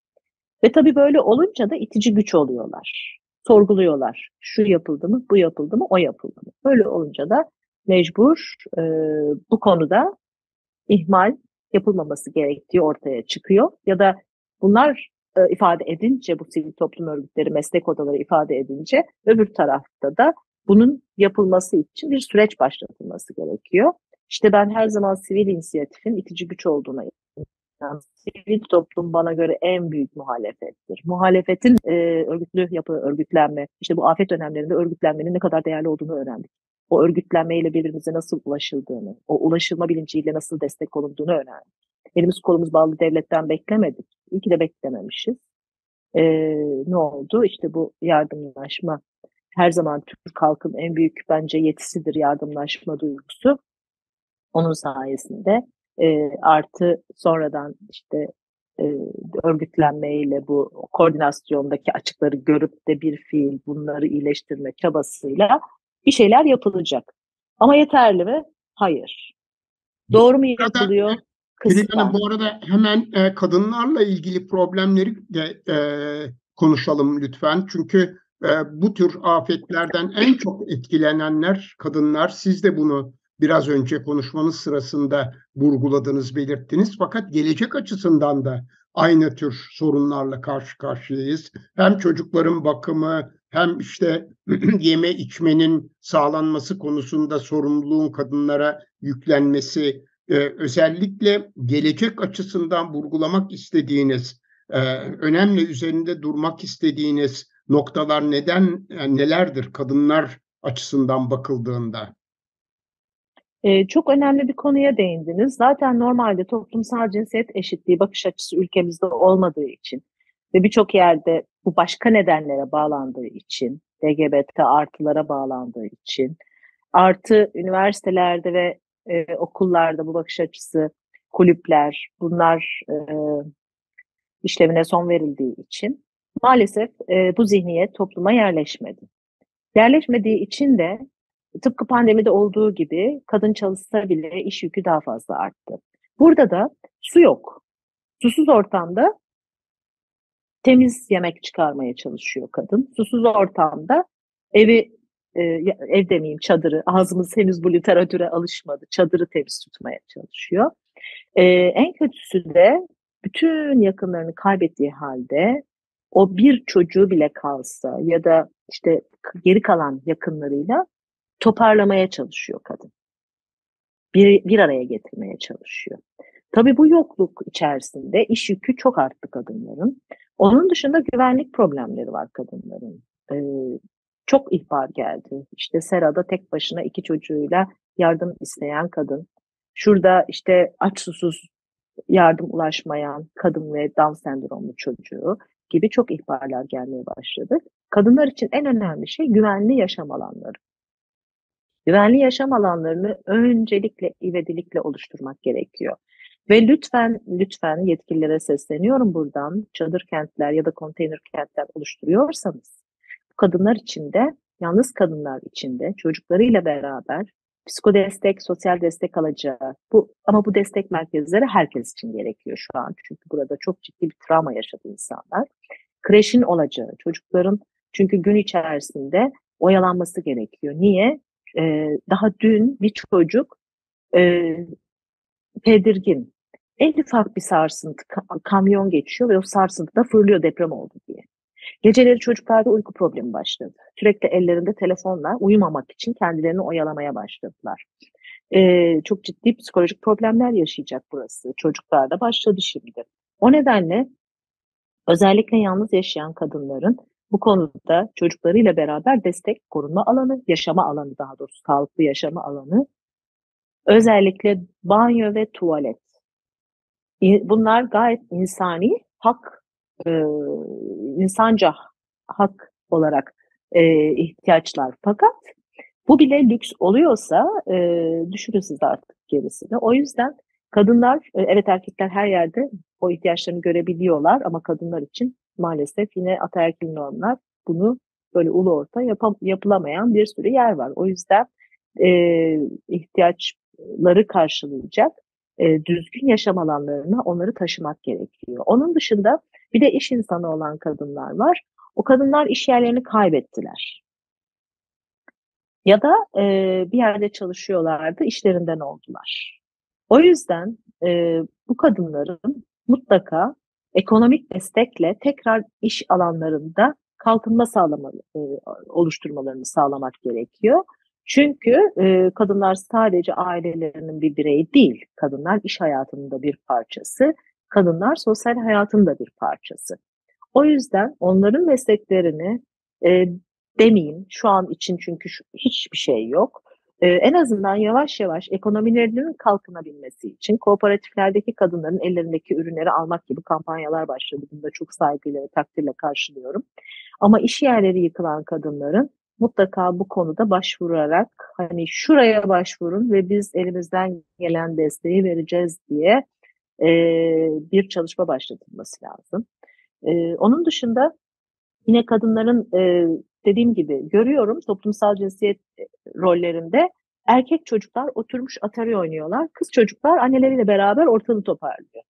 Ve tabii böyle olunca da itici güç oluyorlar. Sorguluyorlar. Şu yapıldı mı, bu yapıldı mı, o yapıldı mı? Böyle olunca da mecbur e, bu konuda ihmal yapılmaması gerektiği ortaya çıkıyor. Ya da bunlar e, ifade edince, bu sivil toplum örgütleri, meslek odaları ifade edince öbür tarafta da bunun yapılması için bir süreç başlatılması gerekiyor. İşte ben her zaman sivil inisiyatifin itici güç olduğuna inanıyorum. Sivil toplum bana göre en büyük muhalefettir. Muhalefetin e, örgütlü yapı, örgütlenme, işte bu afet dönemlerinde örgütlenmenin ne kadar değerli olduğunu öğrendik. O örgütlenmeyle birbirimize nasıl ulaşıldığını, o ulaşılma bilinciyle nasıl destek olunduğunu öğrendik. elimiz kolumuz bağlı devletten beklemedik. İyi ki de beklememişiz. E, ne oldu? İşte bu yardımlaşma her zaman Türk halkın en büyük bence yetisidir yardımlaşma duygusu. Onun sayesinde e, artı sonradan işte e, örgütlenmeyle bu koordinasyondaki açıkları görüp de bir fiil bunları iyileştirme çabasıyla bir şeyler yapılacak. Ama yeterli mi? Hayır. Doğru mu yapılıyor? Kısmen. bu arada hemen e, kadınlarla ilgili problemleri de e, konuşalım lütfen. Çünkü e, bu tür afetlerden en çok etkilenenler kadınlar. Siz de bunu biraz önce konuşmanız sırasında vurguladınız, belirttiniz. Fakat gelecek açısından da aynı tür sorunlarla karşı karşıyayız. Hem çocukların bakımı hem işte *clears throat* yeme içmenin sağlanması konusunda sorumluluğun kadınlara yüklenmesi e, özellikle gelecek açısından vurgulamak istediğiniz, e, önemli üzerinde durmak istediğiniz noktalar neden yani nelerdir kadınlar açısından bakıldığında? Ee, çok önemli bir konuya değindiniz. Zaten normalde toplumsal cinsiyet eşitliği bakış açısı ülkemizde olmadığı için ve birçok yerde bu başka nedenlere bağlandığı için, LGBT artılara bağlandığı için, artı üniversitelerde ve e, okullarda bu bakış açısı, kulüpler, bunlar e, işlevine son verildiği için maalesef e, bu zihniyet topluma yerleşmedi. Yerleşmediği için de tıpkı pandemide olduğu gibi kadın çalışsa bile iş yükü daha fazla arttı. Burada da su yok. Susuz ortamda temiz yemek çıkarmaya çalışıyor kadın. Susuz ortamda evi e, ev demeyeyim çadırı ağzımız henüz bu literatüre alışmadı. Çadırı temiz tutmaya çalışıyor. E, en kötüsü de bütün yakınlarını kaybettiği halde o bir çocuğu bile kalsa ya da işte geri kalan yakınlarıyla toparlamaya çalışıyor kadın. Bir, bir araya getirmeye çalışıyor. Tabii bu yokluk içerisinde iş yükü çok arttı kadınların. Onun dışında güvenlik problemleri var kadınların. Ee, çok ihbar geldi. İşte Sera'da tek başına iki çocuğuyla yardım isteyen kadın. Şurada işte aç susuz yardım ulaşmayan kadın ve Down sendromlu çocuğu gibi çok ihbarlar gelmeye başladı. Kadınlar için en önemli şey güvenli yaşam alanları. Güvenli yaşam alanlarını öncelikle ivedilikle oluşturmak gerekiyor. Ve lütfen lütfen yetkililere sesleniyorum buradan. Çadır kentler ya da konteyner kentler oluşturuyorsanız bu kadınlar için de yalnız kadınlar için de çocuklarıyla beraber psikodestek, sosyal destek alacağı bu ama bu destek merkezleri herkes için gerekiyor şu an. Çünkü burada çok ciddi bir travma yaşadı insanlar. Kreşin olacağı, çocukların çünkü gün içerisinde oyalanması gerekiyor. Niye? Ee, daha dün bir çocuk e, tedirgin. En ufak bir sarsıntı, kamyon geçiyor ve o sarsıntıda fırlıyor deprem oldu diye. Geceleri çocuklarda uyku problemi başladı. Sürekli ellerinde telefonla uyumamak için kendilerini oyalamaya başladılar. Ee, çok ciddi psikolojik problemler yaşayacak burası. Çocuklarda başladı şimdi. O nedenle özellikle yalnız yaşayan kadınların bu konuda çocuklarıyla beraber destek, korunma alanı, yaşama alanı daha doğrusu sağlıklı yaşama alanı, özellikle banyo ve tuvalet. Bunlar gayet insani hak e, insanca hak olarak e, ihtiyaçlar. Fakat bu bile lüks oluyorsa e, düşünün siz artık gerisini. O yüzden kadınlar, e, evet erkekler her yerde o ihtiyaçlarını görebiliyorlar ama kadınlar için maalesef yine ataerkil normlar bunu böyle ulu orta yapam, yapılamayan bir sürü yer var. O yüzden e, ihtiyaçları karşılayacak e, düzgün yaşam alanlarına onları taşımak gerekiyor. Onun dışında bir de iş insanı olan kadınlar var. O kadınlar iş yerlerini kaybettiler. Ya da e, bir yerde çalışıyorlardı, işlerinden oldular. O yüzden e, bu kadınların mutlaka ekonomik destekle tekrar iş alanlarında kalkınma sağlama, e, oluşturmalarını sağlamak gerekiyor. Çünkü e, kadınlar sadece ailelerinin bir bireyi değil, kadınlar iş hayatının da bir parçası kadınlar sosyal hayatın da bir parçası. O yüzden onların mesleklerini e, demeyeyim şu an için çünkü şu, hiçbir şey yok. e, en azından yavaş yavaş ekonomilerinin kalkınabilmesi için kooperatiflerdeki kadınların ellerindeki ürünleri almak gibi kampanyalar başladı. Bunu da çok saygıyla ve takdirle karşılıyorum. Ama iş yerleri yıkılan kadınların mutlaka bu konuda başvurarak hani şuraya başvurun ve biz elimizden gelen desteği vereceğiz diye e, bir çalışma başlatılması lazım. E, onun dışında yine kadınların e, dediğim gibi görüyorum toplumsal cinsiyet rollerinde erkek çocuklar oturmuş Atari oynuyorlar. Kız çocuklar anneleriyle beraber ortalığı toparlıyor.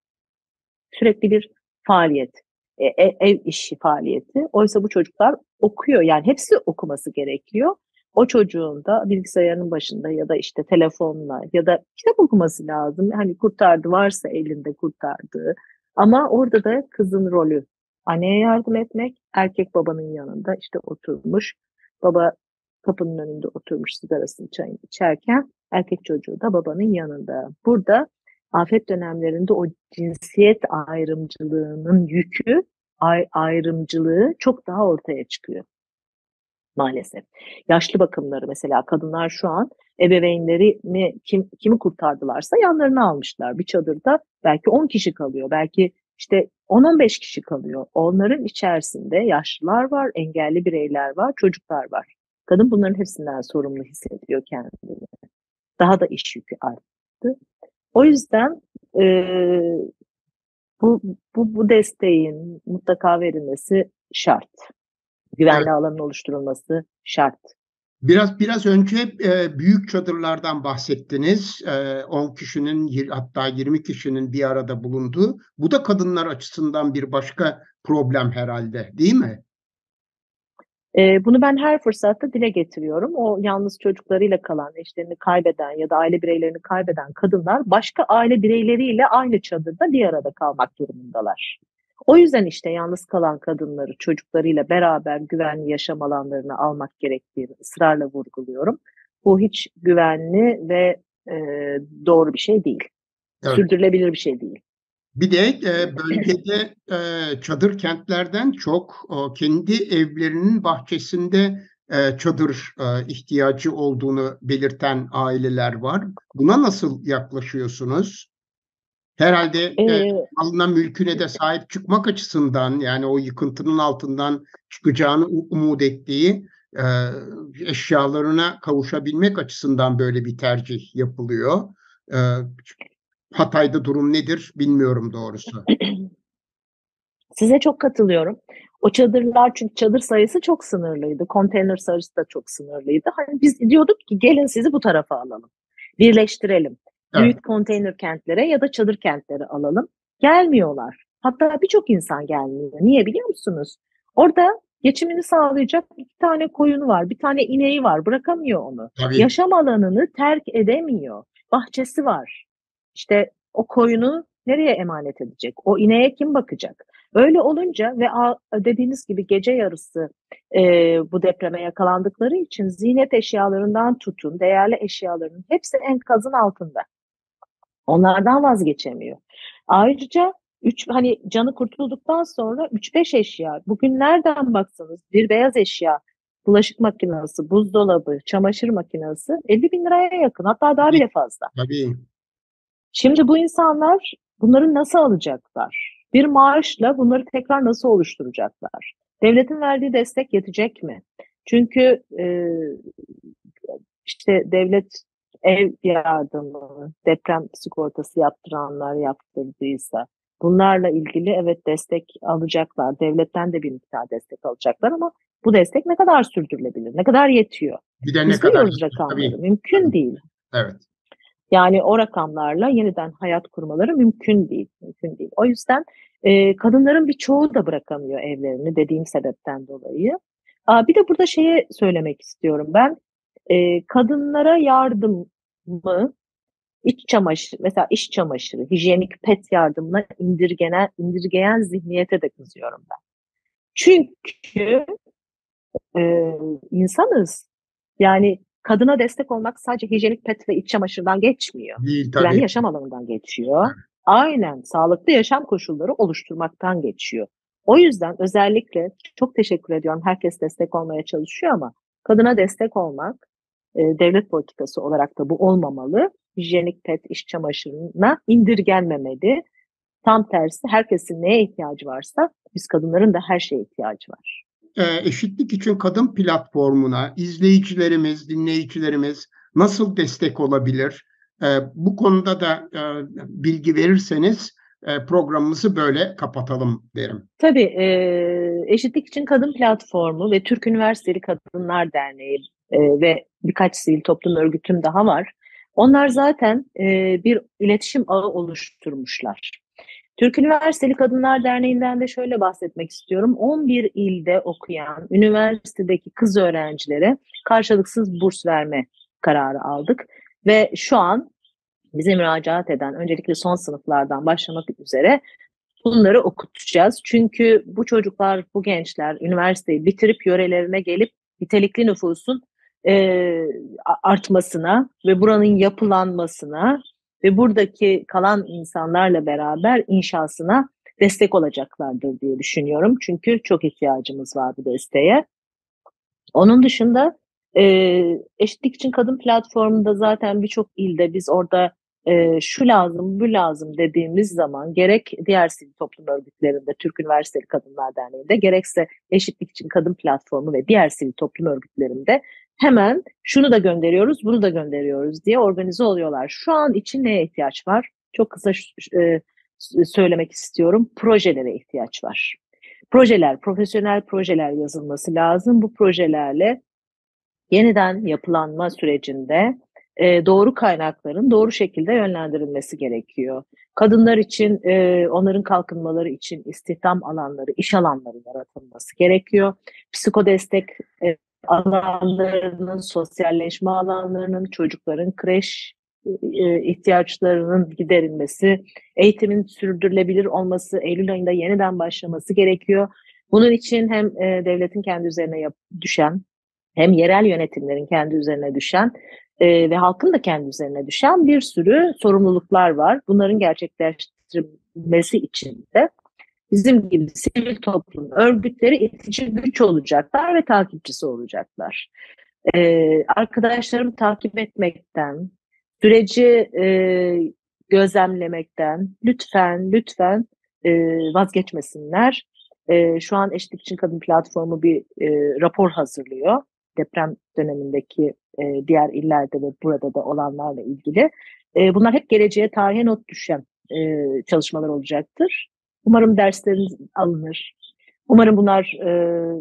Sürekli bir faaliyet. E, e, ev işi faaliyeti. Oysa bu çocuklar okuyor. Yani hepsi okuması gerekiyor. O çocuğun da bilgisayarın başında ya da işte telefonla ya da kitap okuması lazım. Hani kurtardı varsa elinde kurtardığı. Ama orada da kızın rolü anneye yardım etmek, erkek babanın yanında işte oturmuş. Baba kapının önünde oturmuş sigarasını çayını içerken erkek çocuğu da babanın yanında. Burada afet dönemlerinde o cinsiyet ayrımcılığının yükü, ayrımcılığı çok daha ortaya çıkıyor maalesef. Yaşlı bakımları mesela kadınlar şu an ebeveynlerini kim, kimi kurtardılarsa yanlarına almışlar. Bir çadırda belki 10 kişi kalıyor. Belki işte 10-15 kişi kalıyor. Onların içerisinde yaşlılar var, engelli bireyler var, çocuklar var. Kadın bunların hepsinden sorumlu hissediyor kendini. Daha da iş yükü arttı. O yüzden e, bu, bu, bu desteğin mutlaka verilmesi şart. Güvenli evet. alanın oluşturulması şart. Biraz biraz önce e, büyük çadırlardan bahsettiniz. E, 10 kişinin hatta 20 kişinin bir arada bulunduğu. Bu da kadınlar açısından bir başka problem herhalde, değil mi? E, bunu ben her fırsatta dile getiriyorum. O yalnız çocuklarıyla kalan, eşlerini kaybeden ya da aile bireylerini kaybeden kadınlar başka aile bireyleriyle aynı çadırda bir arada kalmak durumundalar. O yüzden işte yalnız kalan kadınları çocuklarıyla beraber güvenli yaşam alanlarına almak gerektiğini ısrarla vurguluyorum. Bu hiç güvenli ve e, doğru bir şey değil. Evet. Sürdürülebilir bir şey değil. Bir de e, bölgede e, çadır kentlerden çok o, kendi evlerinin bahçesinde e, çadır e, ihtiyacı olduğunu belirten aileler var. Buna nasıl yaklaşıyorsunuz? Herhalde e, ee, alınan mülküne de sahip çıkmak açısından yani o yıkıntının altından çıkacağını umut ettiği e, eşyalarına kavuşabilmek açısından böyle bir tercih yapılıyor. E, Hatay'da durum nedir bilmiyorum doğrusu. *clears throat* Size çok katılıyorum. O çadırlar çünkü çadır sayısı çok sınırlıydı. Konteyner sayısı da çok sınırlıydı. Hani biz diyorduk ki gelin sizi bu tarafa alalım. Birleştirelim. Evet. Büyük konteyner kentlere ya da çadır kentlere alalım. Gelmiyorlar. Hatta birçok insan gelmiyor. Niye biliyor musunuz? Orada geçimini sağlayacak iki tane koyunu var, bir tane ineği var. Bırakamıyor onu. Tabii. Yaşam alanını terk edemiyor. Bahçesi var. İşte o koyunu nereye emanet edecek? O ineğe kim bakacak? Öyle olunca ve dediğiniz gibi gece yarısı e, bu depreme yakalandıkları için ziynet eşyalarından tutun, değerli eşyaların hepsi enkazın altında. Onlardan vazgeçemiyor. Ayrıca üç, hani canı kurtulduktan sonra 3-5 eşya, bugün nereden baksanız bir beyaz eşya, bulaşık makinesi, buzdolabı, çamaşır makinesi 50 bin liraya yakın hatta daha bile fazla. Tabii. Şimdi bu insanlar bunları nasıl alacaklar? Bir maaşla bunları tekrar nasıl oluşturacaklar? Devletin verdiği destek yetecek mi? Çünkü e, işte devlet ev yardımı, deprem sigortası yaptıranlar yaptırdıysa bunlarla ilgili evet destek alacaklar. Devletten de bir miktar destek alacaklar ama bu destek ne kadar sürdürülebilir? Ne kadar yetiyor? Bir de ne Biz kadar rakamları. Tabii. Mümkün değil. Evet. Yani o rakamlarla yeniden hayat kurmaları mümkün değil. Mümkün değil. O yüzden e, kadınların birçoğu da bırakamıyor evlerini dediğim sebepten dolayı. Aa, bir de burada şeye söylemek istiyorum ben. E, kadınlara yardım mı iç çamaşır mesela iş çamaşırı, hijyenik pet yardımına indirgenen indirgeyen zihniyete de kızıyorum ben. Çünkü e, insanız. Yani kadına destek olmak sadece hijyenik pet ve iç çamaşırdan geçmiyor. Değil, tabii. Yani yaşam alanından geçiyor. Aynen sağlıklı yaşam koşulları oluşturmaktan geçiyor. O yüzden özellikle çok teşekkür ediyorum. Herkes destek olmaya çalışıyor ama kadına destek olmak e, devlet politikası olarak da bu olmamalı. Hijyenik pet iş çamaşırına indirgenmemeli. Tam tersi herkesin neye ihtiyacı varsa biz kadınların da her şeye ihtiyacı var. E, Eşitlik için Kadın platformuna izleyicilerimiz, dinleyicilerimiz nasıl destek olabilir? E, bu konuda da e, bilgi verirseniz programımızı böyle kapatalım derim. Tabii Eşitlik için Kadın Platformu ve Türk Üniversiteli Kadınlar Derneği ve birkaç sivil toplum örgütüm daha var. Onlar zaten bir iletişim ağı oluşturmuşlar. Türk Üniversiteli Kadınlar Derneği'nden de şöyle bahsetmek istiyorum. 11 ilde okuyan üniversitedeki kız öğrencilere karşılıksız burs verme kararı aldık. Ve şu an bize müracaat eden öncelikle son sınıflardan başlamak üzere bunları okutacağız. Çünkü bu çocuklar, bu gençler üniversiteyi bitirip yörelerine gelip nitelikli nüfusun e, artmasına ve buranın yapılanmasına ve buradaki kalan insanlarla beraber inşasına destek olacaklardır diye düşünüyorum. Çünkü çok ihtiyacımız var bu desteğe. Onun dışında e, Eşitlik için Kadın platformunda zaten birçok ilde biz orada e, şu lazım, bu lazım dediğimiz zaman gerek diğer sivil toplum örgütlerinde, Türk Üniversiteli Kadınlar Derneği'nde, gerekse Eşitlik için Kadın Platformu ve diğer sivil toplum örgütlerinde hemen şunu da gönderiyoruz, bunu da gönderiyoruz diye organize oluyorlar. Şu an için neye ihtiyaç var? Çok kısa e, söylemek istiyorum. Projelere ihtiyaç var. Projeler, profesyonel projeler yazılması lazım. Bu projelerle yeniden yapılanma sürecinde e, doğru kaynakların doğru şekilde yönlendirilmesi gerekiyor. Kadınlar için, e, onların kalkınmaları için istihdam alanları, iş alanları yaratılması gerekiyor. Psikodestek e, alanlarının, sosyalleşme alanlarının, çocukların kreş e, ihtiyaçlarının giderilmesi, eğitimin sürdürülebilir olması, Eylül ayında yeniden başlaması gerekiyor. Bunun için hem e, devletin kendi üzerine düşen, hem yerel yönetimlerin kendi üzerine düşen e, ve halkın da kendi üzerine düşen bir sürü sorumluluklar var. Bunların gerçekleştirilmesi için de bizim gibi sivil toplum örgütleri itici güç olacaklar ve takipçisi olacaklar. Ee, arkadaşlarımı takip etmekten, süreci e, gözlemlemekten lütfen lütfen e, vazgeçmesinler. E, şu an Eşitlik için Kadın Platformu bir e, rapor hazırlıyor. Deprem dönemindeki e, diğer illerde ve burada da olanlarla ilgili. E, bunlar hep geleceğe tarihe not düşen e, çalışmalar olacaktır. Umarım dersleriniz alınır. Umarım bunlar e,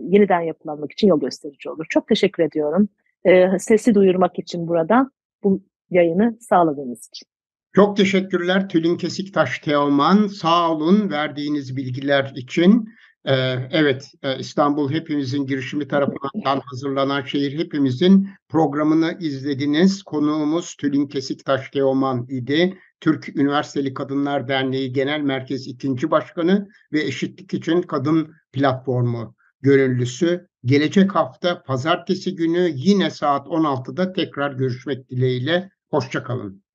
yeniden yapılanmak için yol gösterici olur. Çok teşekkür ediyorum. E, sesi duyurmak için burada bu yayını sağladığınız için. Çok teşekkürler Tülin Kesiktaş Teoman. Sağ olun verdiğiniz bilgiler için. Ee, evet, e, İstanbul Hepimizin girişimi tarafından hazırlanan Şehir Hepimizin programını izlediniz. Konuğumuz Tülin Kesiktaş Teoman idi. Türk Üniversiteli Kadınlar Derneği Genel Merkez İkinci Başkanı ve Eşitlik için Kadın Platformu gönüllüsü. Gelecek hafta pazartesi günü yine saat 16'da tekrar görüşmek dileğiyle. Hoşçakalın.